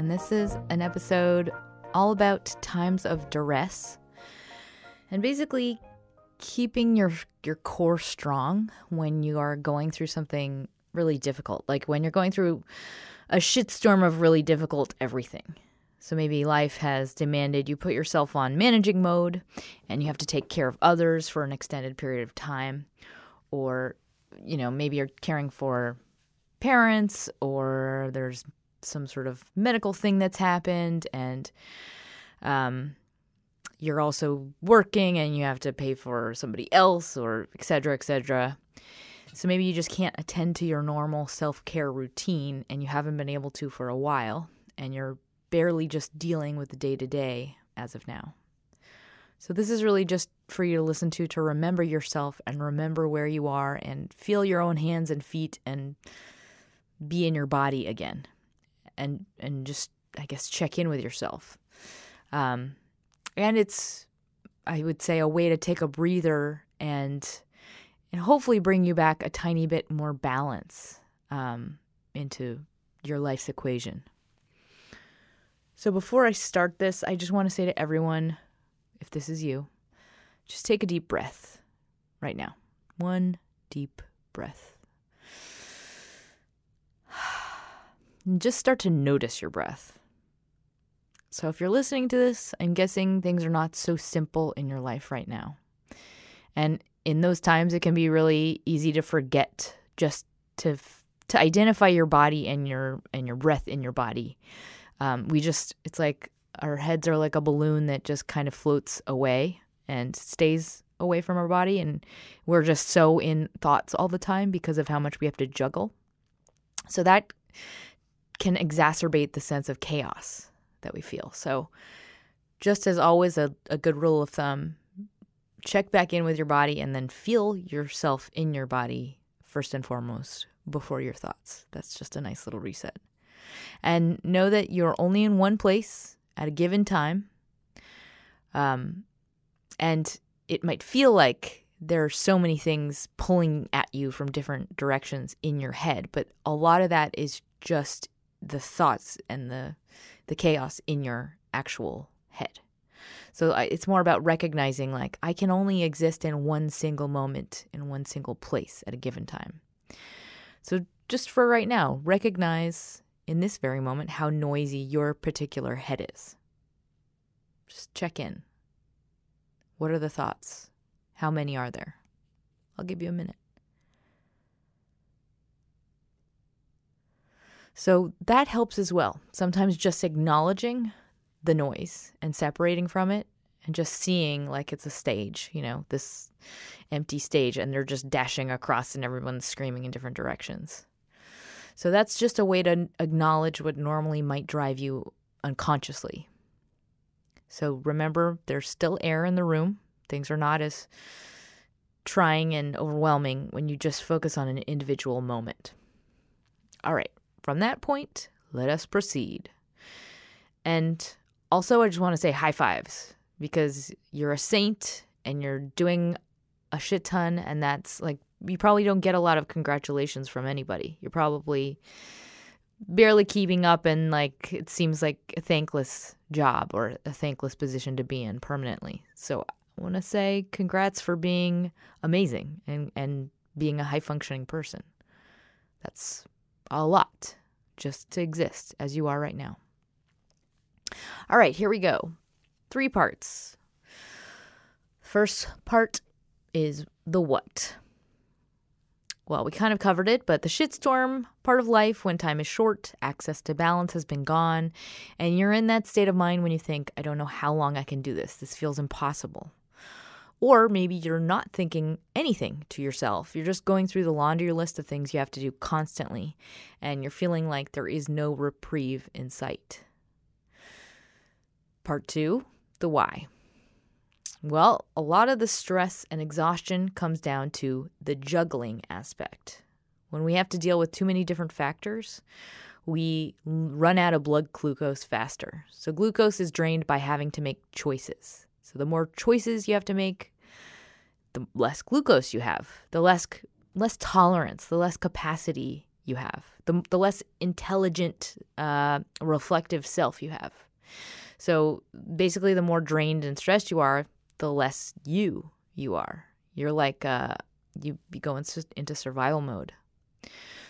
and this is an episode all about times of duress and basically keeping your your core strong when you are going through something really difficult, like when you're going through a shitstorm of really difficult everything. So maybe life has demanded you put yourself on managing mode and you have to take care of others for an extended period of time or you know, maybe you're caring for parents or there's some sort of medical thing that's happened and um, you're also working and you have to pay for somebody else or et cetera, et cetera. So maybe you just can't attend to your normal self care routine and you haven't been able to for a while and you're barely just dealing with the day to day as of now. So, this is really just for you to listen to to remember yourself and remember where you are and feel your own hands and feet and be in your body again and and just I guess check in with yourself. Um, and it's I would say a way to take a breather and and hopefully bring you back a tiny bit more balance um, into your life's equation. So before I start this, I just want to say to everyone, if this is you, just take a deep breath right now. One deep breath. And just start to notice your breath. So, if you're listening to this, I'm guessing things are not so simple in your life right now. And in those times, it can be really easy to forget just to to identify your body and your and your breath in your body. Um, we just it's like our heads are like a balloon that just kind of floats away and stays away from our body, and we're just so in thoughts all the time because of how much we have to juggle. So that can exacerbate the sense of chaos that we feel. So, just as always, a, a good rule of thumb check back in with your body and then feel yourself in your body first and foremost before your thoughts. That's just a nice little reset. And know that you're only in one place at a given time. Um, and it might feel like there are so many things pulling at you from different directions in your head, but a lot of that is just the thoughts and the the chaos in your actual head. So it's more about recognizing like I can only exist in one single moment in one single place at a given time. So just for right now, recognize in this very moment how noisy your particular head is. Just check in. What are the thoughts? How many are there? I'll give you a minute. So that helps as well. Sometimes just acknowledging the noise and separating from it and just seeing like it's a stage, you know, this empty stage and they're just dashing across and everyone's screaming in different directions. So that's just a way to acknowledge what normally might drive you unconsciously. So remember, there's still air in the room. Things are not as trying and overwhelming when you just focus on an individual moment. All right, from that point, let us proceed. And also, I just want to say high fives because you're a saint and you're doing a shit ton. And that's like, you probably don't get a lot of congratulations from anybody. You're probably barely keeping up, and like, it seems like a thankless job or a thankless position to be in permanently. So, I want to say congrats for being amazing and, and being a high functioning person. That's a lot just to exist as you are right now. All right, here we go. Three parts. First part is the what. Well, we kind of covered it, but the shitstorm part of life when time is short, access to balance has been gone, and you're in that state of mind when you think, I don't know how long I can do this. This feels impossible. Or maybe you're not thinking anything to yourself. You're just going through the laundry list of things you have to do constantly, and you're feeling like there is no reprieve in sight. Part two the why. Well, a lot of the stress and exhaustion comes down to the juggling aspect. When we have to deal with too many different factors, we run out of blood glucose faster. So, glucose is drained by having to make choices. So, the more choices you have to make, the less glucose you have, the less less tolerance, the less capacity you have, the, the less intelligent, uh, reflective self you have. So basically, the more drained and stressed you are, the less you you are. You're like uh, you go into survival mode.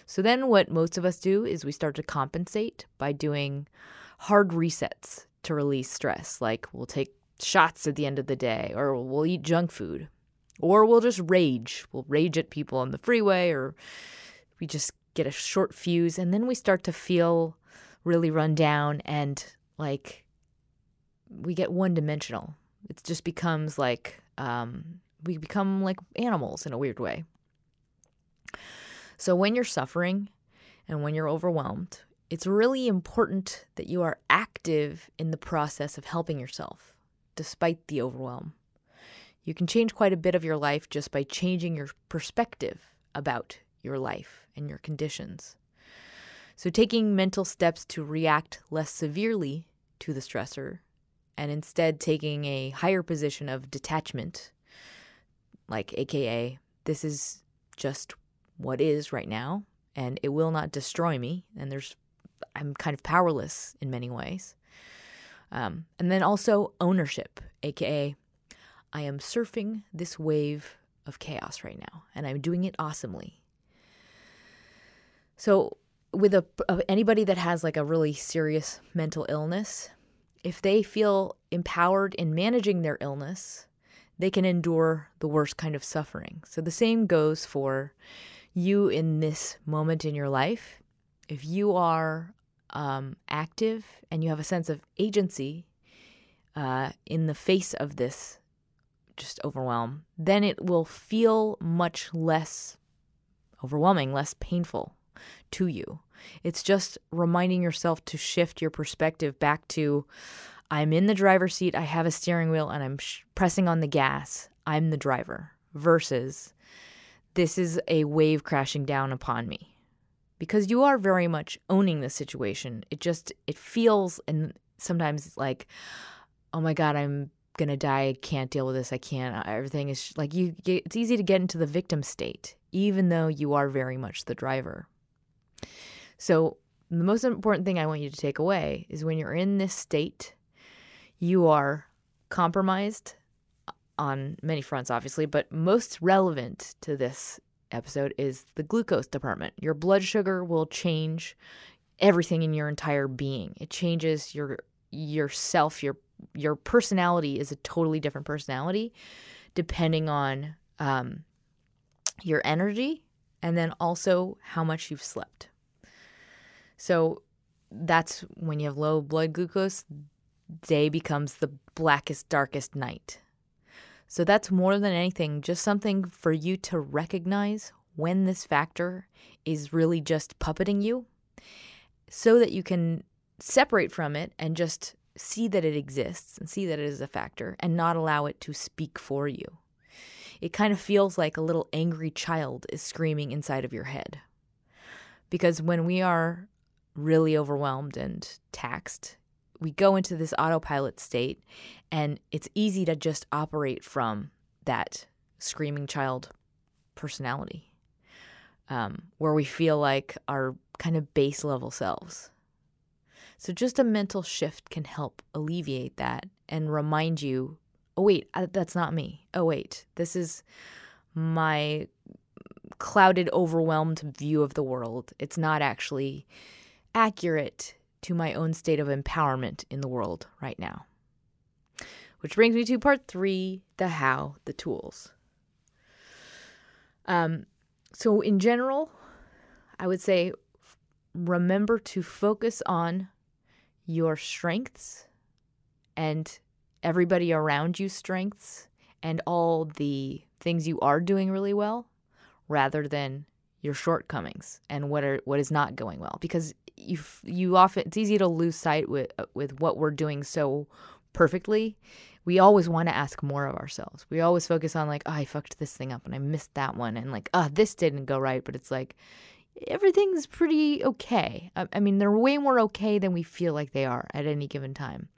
So then, what most of us do is we start to compensate by doing hard resets to release stress. Like we'll take shots at the end of the day, or we'll eat junk food, or we'll just rage. We'll rage at people on the freeway, or we just get a short fuse, and then we start to feel really run down and like we get one dimensional. It just becomes like um, we become like animals in a weird way. So when you're suffering and when you're overwhelmed, it's really important that you are active in the process of helping yourself despite the overwhelm. You can change quite a bit of your life just by changing your perspective about your life and your conditions. So, taking mental steps to react less severely to the stressor and instead taking a higher position of detachment, like AKA, this is just what is right now, and it will not destroy me. And there's, I'm kind of powerless in many ways. Um, and then also ownership, aka, I am surfing this wave of chaos right now, and I'm doing it awesomely. So, with a, anybody that has like a really serious mental illness, if they feel empowered in managing their illness, they can endure the worst kind of suffering. So the same goes for you in this moment in your life. If you are um, active and you have a sense of agency uh, in the face of this just overwhelm, then it will feel much less overwhelming, less painful to you. It's just reminding yourself to shift your perspective back to I'm in the driver's seat, I have a steering wheel, and I'm sh- pressing on the gas. I'm the driver, versus this is a wave crashing down upon me. Because you are very much owning the situation. It just, it feels, and sometimes it's like, oh my God, I'm gonna die. I can't deal with this. I can't. Uh, everything is like you. It's easy to get into the victim state, even though you are very much the driver. So, the most important thing I want you to take away is when you're in this state, you are compromised uh, on many fronts, obviously, but most relevant to this episode is the glucose department. Your blood sugar will change everything in your entire being. It changes your yourself, your your personality is a totally different personality depending on um, your energy and then also how much you've slept. So that's when you have low blood glucose, day becomes the blackest, darkest night. So that's more than anything just something for you to recognize when this factor is really just puppeting you so that you can separate from it and just see that it exists and see that it is a factor and not allow it to speak for you. It kind of feels like a little angry child is screaming inside of your head. Because when we are really overwhelmed and taxed, we go into this autopilot state and it's easy to just operate from that screaming child personality um, where we feel like our kind of base level selves. So, just a mental shift can help alleviate that and remind you oh, wait, that's not me. Oh, wait, this is my clouded, overwhelmed view of the world. It's not actually accurate to my own state of empowerment in the world right now. Which brings me to part three the how, the tools. Um, so, in general, I would say remember to focus on your strengths and everybody around you's strengths and all the things you are doing really well rather than your shortcomings and what are what is not going well because you you often it's easy to lose sight with with what we're doing so perfectly, we always want to ask more of ourselves. We always focus on like, oh, I fucked this thing up and I missed that one, and like, oh, this didn't go right. But it's like everything's pretty okay. I, I mean, they're way more okay than we feel like they are at any given time.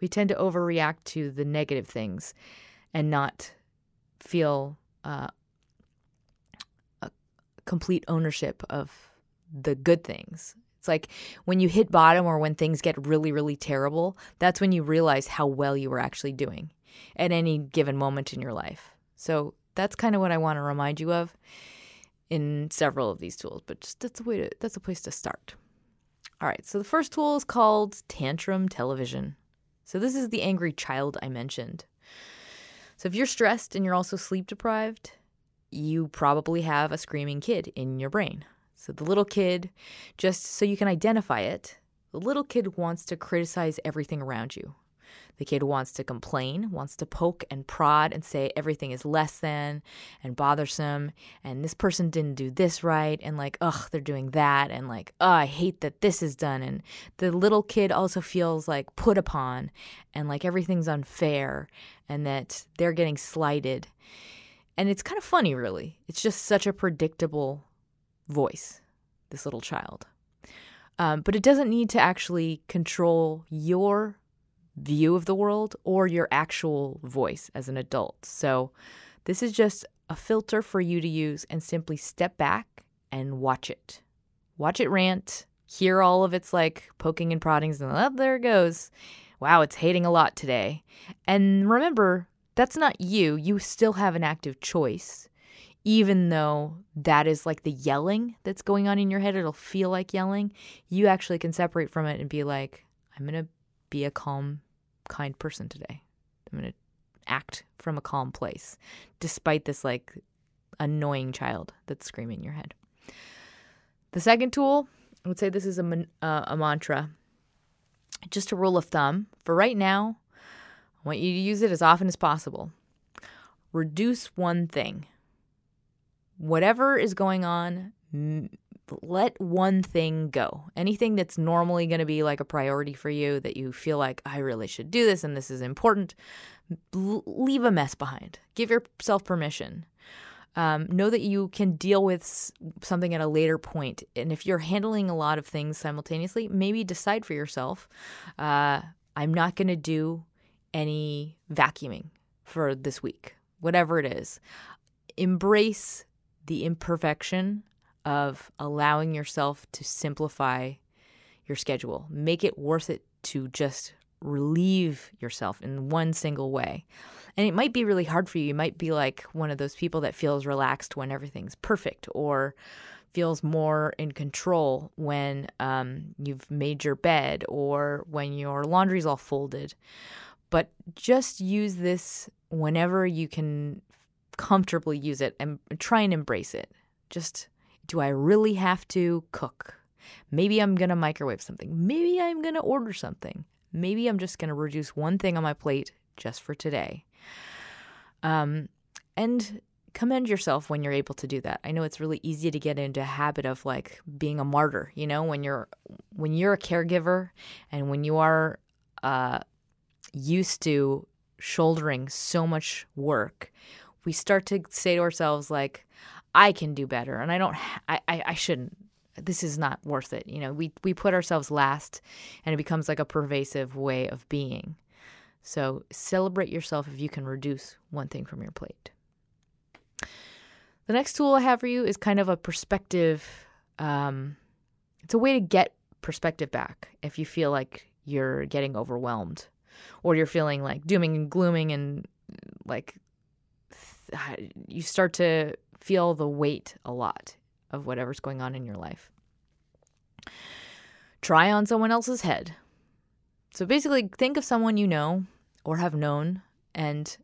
We tend to overreact to the negative things and not feel uh, complete ownership of the good things. It's like when you hit bottom or when things get really, really terrible, that's when you realize how well you were actually doing at any given moment in your life. So that's kind of what I want to remind you of in several of these tools, but just that's a way to that's a place to start. All right, so the first tool is called tantrum television. So this is the angry child I mentioned. So if you're stressed and you're also sleep deprived, you probably have a screaming kid in your brain. So the little kid, just so you can identify it, the little kid wants to criticize everything around you. The kid wants to complain, wants to poke and prod and say everything is less than and bothersome, and this person didn't do this right, and like, ugh, they're doing that, and like, oh, I hate that this is done. And the little kid also feels like put upon and like everything's unfair and that they're getting slighted. And it's kind of funny, really. It's just such a predictable voice, this little child. Um, but it doesn't need to actually control your view of the world or your actual voice as an adult. So this is just a filter for you to use and simply step back and watch it. Watch it rant, hear all of its like poking and proddings, and oh, there it goes. Wow, it's hating a lot today. And remember, that's not you. You still have an active choice even though that is like the yelling that's going on in your head, it'll feel like yelling. You actually can separate from it and be like, I'm going to be a calm, kind person today. I'm going to act from a calm place, despite this like annoying child that's screaming in your head. The second tool, I would say this is a, uh, a mantra. Just a rule of thumb. For right now, I want you to use it as often as possible. Reduce one thing whatever is going on, let one thing go. Anything that's normally going to be like a priority for you that you feel like, I really should do this and this is important, leave a mess behind. Give yourself permission. Um, know that you can deal with something at a later point. And if you're handling a lot of things simultaneously, maybe decide for yourself uh, I'm not going to do any vacuuming for this week, whatever it is. Embrace the imperfection of allowing yourself to simplify your schedule. Make it worth it to just relieve yourself in one single way. And it might be really hard for you. You might be like one of those people that feels relaxed when everything's perfect or feels more in control when um, you've made your bed or when your laundry's all folded. But just use this whenever you can comfortably use it and try and embrace it. Just, do I really have to cook? Maybe I'm going to microwave something. Maybe I'm going to order something. Maybe I'm just going to reduce one thing on my plate just for today. Um, and commend yourself when you're able to do that. I know it's really easy to get into a habit of like being a martyr, you know, when you're when you're a caregiver and when you are uh, used to shouldering so much work, we start to say to ourselves like i can do better and i don't I, I i shouldn't. This is not worth it you know? We we put ourselves last and it becomes like a pervasive way of being. So celebrate yourself if you can reduce one thing from your plate. The next tool i have for you is kind of a perspective um, it's a way to get perspective back if you feel like you're getting overwhelmed or you're feeling like dooming and glooming and like you start to feel the weight a lot of whatever's going on in your life. Try on someone else's head. So basically, think of someone you know or have known and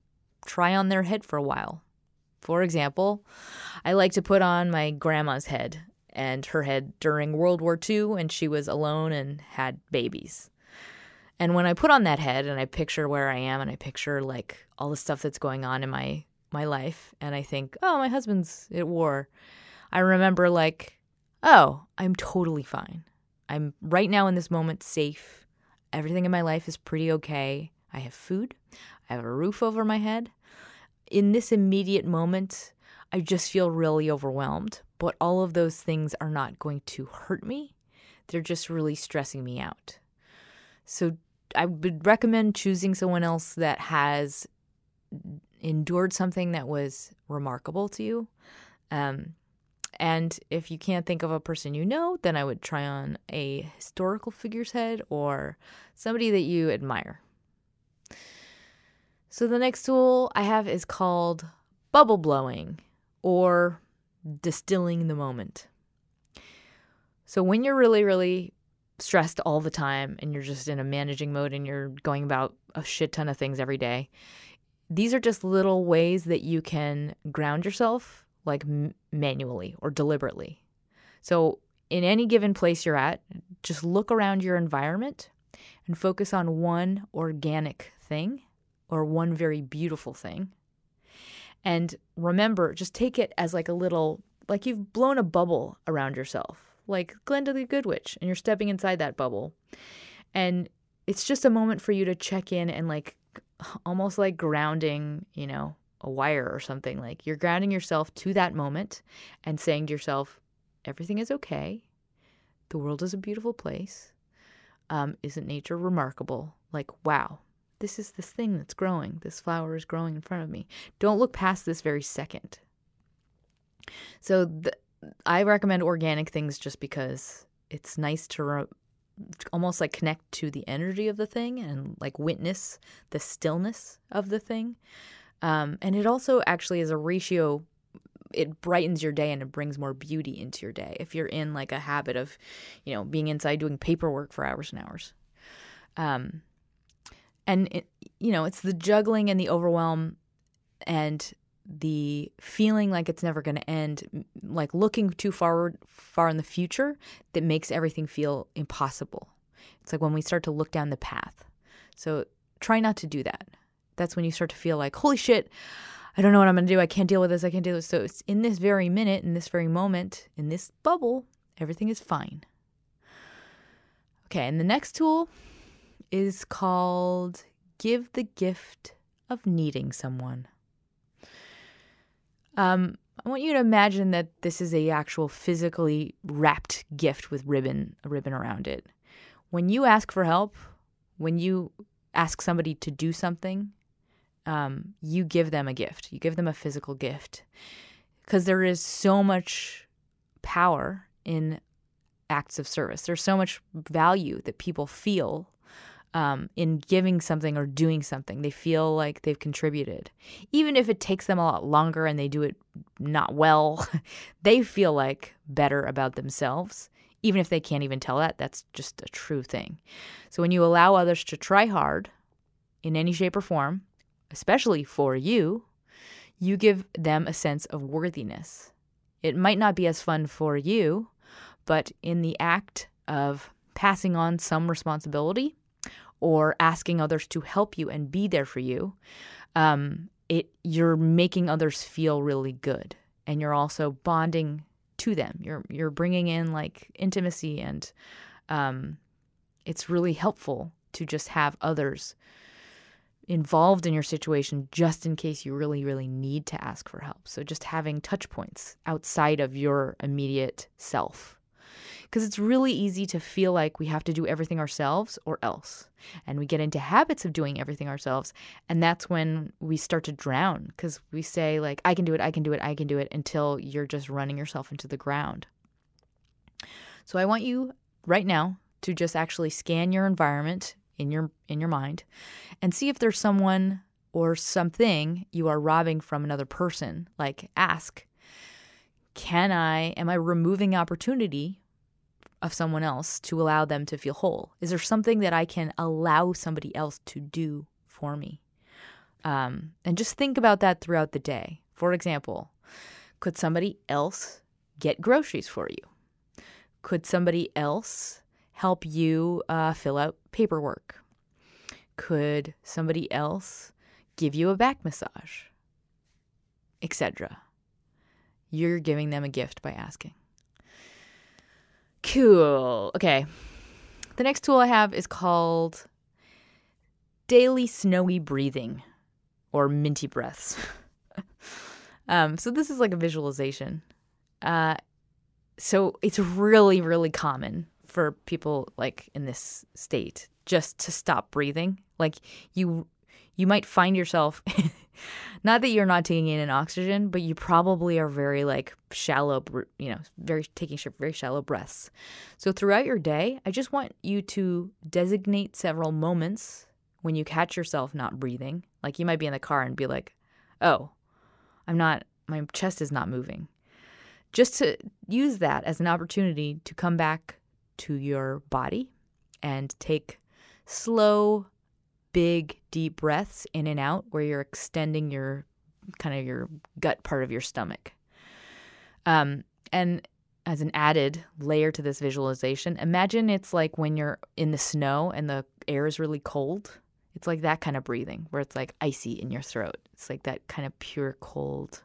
try on their head for a while. For example, I like to put on my grandma's head and her head during World War II, and she was alone and had babies. And when I put on that head and I picture where I am and I picture like all the stuff that's going on in my my life and I think, oh, my husband's at war, I remember like, oh, I'm totally fine. I'm right now in this moment safe. Everything in my life is pretty okay. I have food, I have a roof over my head. In this immediate moment, I just feel really overwhelmed, but all of those things are not going to hurt me. They're just really stressing me out. So I would recommend choosing someone else that has endured something that was remarkable to you. Um, and if you can't think of a person you know, then I would try on a historical figure's head or somebody that you admire. So the next tool I have is called bubble blowing or distilling the moment. So when you're really, really stressed all the time and you're just in a managing mode and you're going about a shit ton of things every day, these are just little ways that you can ground yourself like m- manually or deliberately. So, in any given place you're at, just look around your environment and focus on one organic thing or one very beautiful thing. And remember, just take it as like a little, like you've blown a bubble around yourself, like Glinda the Good Witch, and you're stepping inside that bubble. And it's just a moment for you to check in and like almost like grounding, you know, a wire or something. Like you're grounding yourself to that moment and saying to yourself, everything is okay. The world is a beautiful place. Um, isn't nature remarkable? Like, wow, this is this thing that's growing. This flower is growing in front of me. Don't look past this very second. So, the, I recommend organic things just because it's nice to re- almost like connect to the energy of the thing and like witness the stillness of the thing. Um, and it also actually is a ratio it brightens your day and it brings more beauty into your day if you're in like a habit of you know being inside doing paperwork for hours and hours um and it, you know it's the juggling and the overwhelm and the feeling like it's never going to end like looking too far far in the future that makes everything feel impossible it's like when we start to look down the path so try not to do that that's when you start to feel like, holy shit, I don't know what I'm going to do. I can't deal with this. I can't deal with this. So it's in this very minute, in this very moment, in this bubble, everything is fine. Okay, and the next tool is called Give the Gift of Needing Someone. Um, I want you to imagine that this is a actual physically wrapped gift with ribbon, a ribbon around it. When you ask for help, when you ask somebody to do something, um, you give them a gift. You give them a physical gift because there is so much power in acts of service. There's so much value that people feel um, in giving something or doing something. They feel like they've contributed. Even if it takes them a lot longer and they do it not well, they feel like better about themselves. Even if they can't even tell that, that's just a true thing. So when you allow others to try hard in any shape or form, especially for you, you give them a sense of worthiness. It might not be as fun for you, but in the act of passing on some responsibility or asking others to help you and be there for you, um, it you're making others feel really good, and you're also bonding to them. You're you're bringing in like intimacy, and um, it's really helpful to just have others involved in your situation just in case you really, really need to ask for help. So just having touch points outside of your immediate self. Because it's really easy to feel like we have to do everything ourselves or else. And we get into habits of doing everything ourselves. And that's when we start to drown because we say, like, I can do it, I can do it, I can do it until you're just running yourself into the ground. So I want you right now to just actually scan your environment in your in your mind and see if there's someone or something you are robbing from another person like ask can i am i removing opportunity of someone else to allow them to feel whole is there something that i can allow somebody else to do for me um, and just think about that throughout the day for example could somebody else get groceries for you could somebody else help you uh, fill out paperwork? Could somebody else give you a back massage? Etc. You're giving them a gift by asking. Cool. Okay. The next tool I have is called daily snowy breathing or minty breaths. um, so this is like a visualization. Uh, so it's really, really common for people like in this state just to stop breathing. Like you, you might find yourself. not that you're not taking in an oxygen, but you probably are very like shallow, you know, very taking very shallow breaths. So throughout your day, I just want you to designate several moments when you catch yourself not breathing. Like you might be in the car and be like, "Oh, I'm not my chest is not moving." Just to use that as an opportunity to come back to your body and take slow big deep breaths in and out where you're extending your kind of your gut part of your stomach. Um, and as an added layer to this visualization, imagine it's like when you're in the snow and the air is really cold. It's like that kind of breathing where it's like icy in your throat. It's like that kind of pure cold,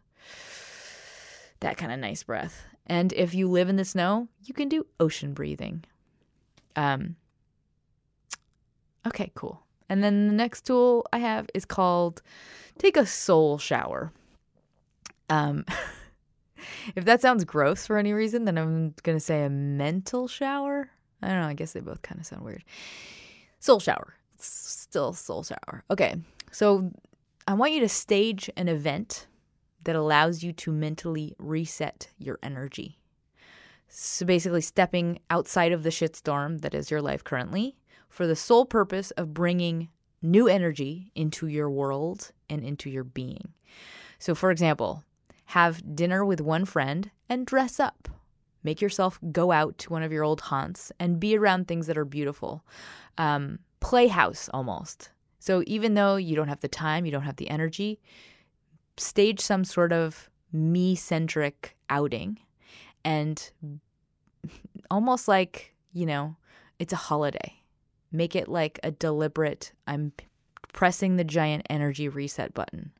that kind of nice breath. And if you live in the snow, you can do ocean breathing. Um, okay, cool. And then the next tool I have is called Take a Soul Shower. Um, if that sounds gross for any reason, then I'm going to say a mental shower. I don't know. I guess they both kind of sound weird. Soul shower. It's still soul shower. Okay. So I want you to stage an event that allows you to mentally reset your energy. So basically, stepping outside of the shitstorm that is your life currently for the sole purpose of bringing new energy into your world and into your being. So, for example, have dinner with one friend and dress up. Make yourself go out to one of your old haunts and be around things that are beautiful. Um, playhouse almost. So, even though you don't have the time, you don't have the energy, stage some sort of me centric outing and almost like, you know, it's a holiday Make it like a deliberate, I'm pressing the giant energy reset button.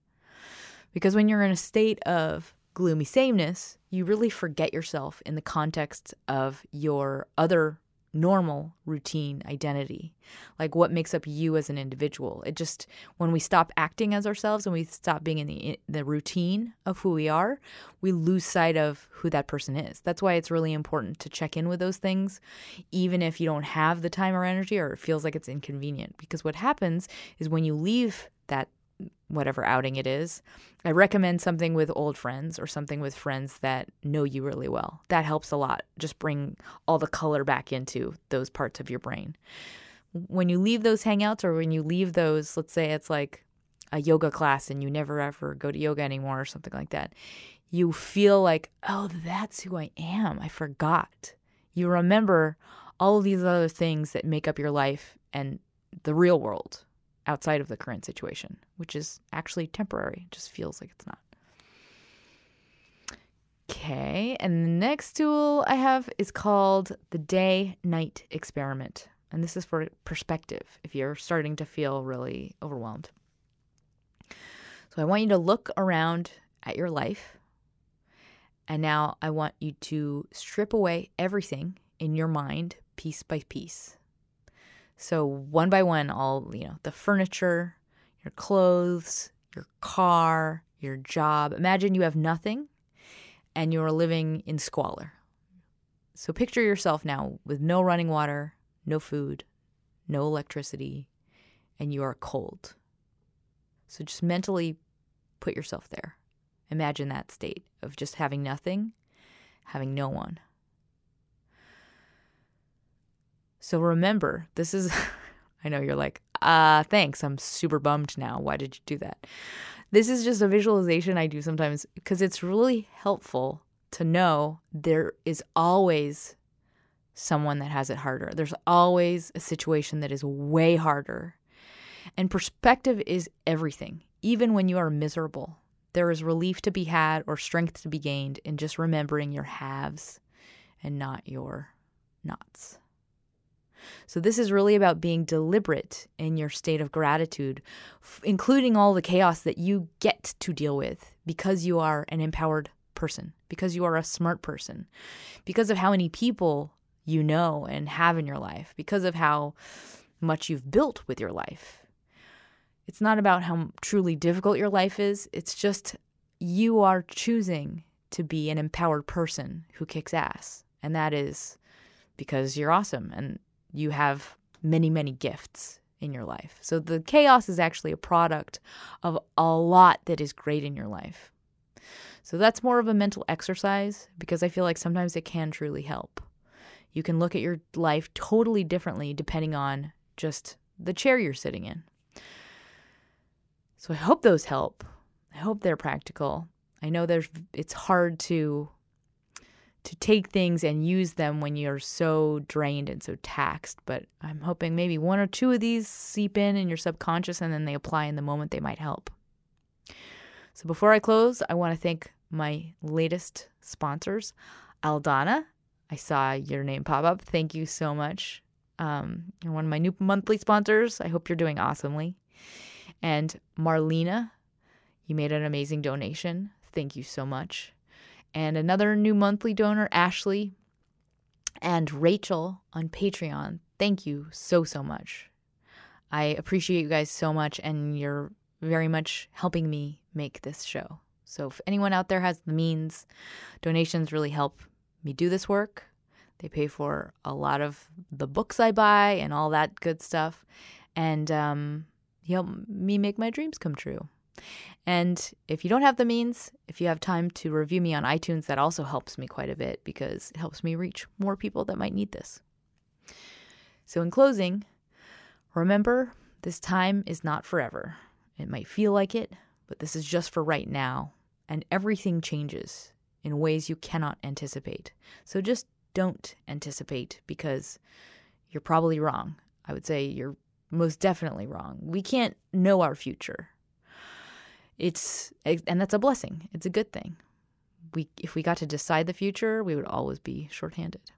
Because when you're in a state of gloomy sameness, you really forget yourself in the context of your other normal routine identity like what makes up you as an individual. It just when we stop acting as ourselves and we stop being in the the routine of who we are we lose sight of who that person is. That's why it's really important to check in with those things even if you don't have the time or energy or it feels like it's inconvenient. Because what happens is when you leave that whatever outing it is. I recommend something with old friends or something with friends that know you really well. That helps a lot. Just bring all the color back into those parts of your brain. When you leave those hangouts or when you leave those, let's say it's like a yoga class and you never ever go to yoga anymore or something like that, you feel like, oh, that's who I am. I forgot. You remember all of these other things that make up your life and the real world outside of the current situation, which is actually temporary. It just feels like it's not. Okay, and the next tool I have is called the day night experiment. And this is for perspective if you're starting to feel really overwhelmed. So I want you to look around at your life. And now I want you to strip away everything in your mind piece by piece. So one by one, all, you know, the furniture, your clothes, your car, your job. Imagine you have nothing and you're living in squalor. So picture yourself now with no running water, no food, no electricity, and you are cold. So just mentally put yourself there. Imagine that state of just having nothing, having no one. So remember, this is, I know you're like, uh, thanks. I'm super bummed now. Why did you do that? This is just a visualization I do sometimes because it's really helpful to know there is always someone that has it harder. There's always a situation that is way harder. And perspective is everything, even when you are miserable. There is relief to be had or strength to be gained in just remembering your haves and not your nots. So, this is really about being deliberate in your state of gratitude, f- including all the chaos that you get to deal with because you are an empowered person, because you are a smart person, because of how many people you know and have in your life, because of how much you've built with your life. it's not about how truly difficult your life is. It's just you are choosing to be an empowered person who kicks ass. And that is because you're awesome and you have many, many gifts in your life. So the chaos is actually a product of a lot that is great in your life. So that's more of a mental exercise because I feel like sometimes it can truly help. You can look at your life totally differently depending on just the chair you're sitting in. So I hope those help. I hope they're practical. I know there's it's hard to to take things and use them when you're so drained and so taxed, but I'm hoping maybe one or two of these seep in in your subconscious and then they apply in the moment they might help. So before I close, I want to thank my latest sponsors, Aldana. I saw your name pop up. Thank you so much. Um, you're one of my new monthly sponsors. I hope you're doing awesomely. And Marlena, you made an amazing donation. Thank you so much. And another new monthly donor, Ashley, and Rachel on Patreon. Thank you so, so much. I appreciate you guys so much, and you're very much helping me make this show. So, if anyone out there has the means, donations really help me do this work. They pay for a lot of the books I buy and all that good stuff. And um, help me make my dreams come true. And if you don't have the means, if you have time to review me on iTunes, that also helps me quite a bit because it helps me reach more people that might need this. So, in closing, remember this time is not forever. It might feel like it, but this is just for right now, and everything changes in ways you cannot anticipate. So, just don't anticipate because you're probably wrong. I would say you're most definitely wrong. We can't know our future. It's and that's a blessing. It's a good thing. We if we got to decide the future, we would always be shorthanded.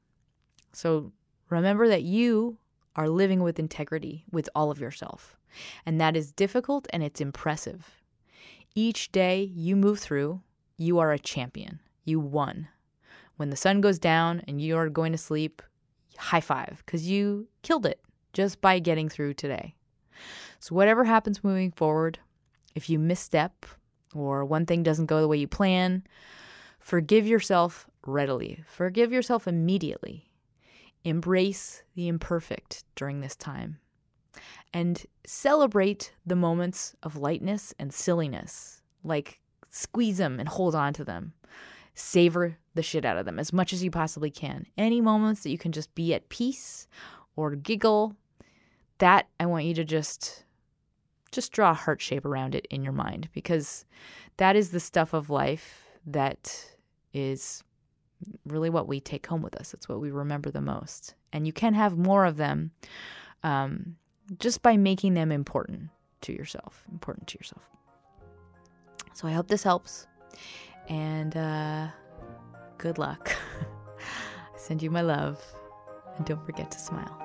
So remember that you are living with integrity with all of yourself. And that is difficult and it's impressive. Each day you move through, you are a champion. You won. When the sun goes down and you are going to sleep, high five because you killed it just by getting through today. So, whatever happens moving forward, if you misstep or one thing doesn't go the way you plan, forgive yourself readily, forgive yourself immediately. Embrace the imperfect during this time and celebrate the moments of lightness and silliness. Like, squeeze them and hold on to them savor the shit out of them as much as you possibly can. Any moments that you can just be at peace or giggle, that I want you to just just draw a heart shape around it in your mind because that is the stuff of life that is really what we take home with us. It's what we remember the most. And you can have more of them um, just by making them important to yourself, important to yourself. So I hope this helps. And uh, good luck. I send you my love. And don't forget to smile.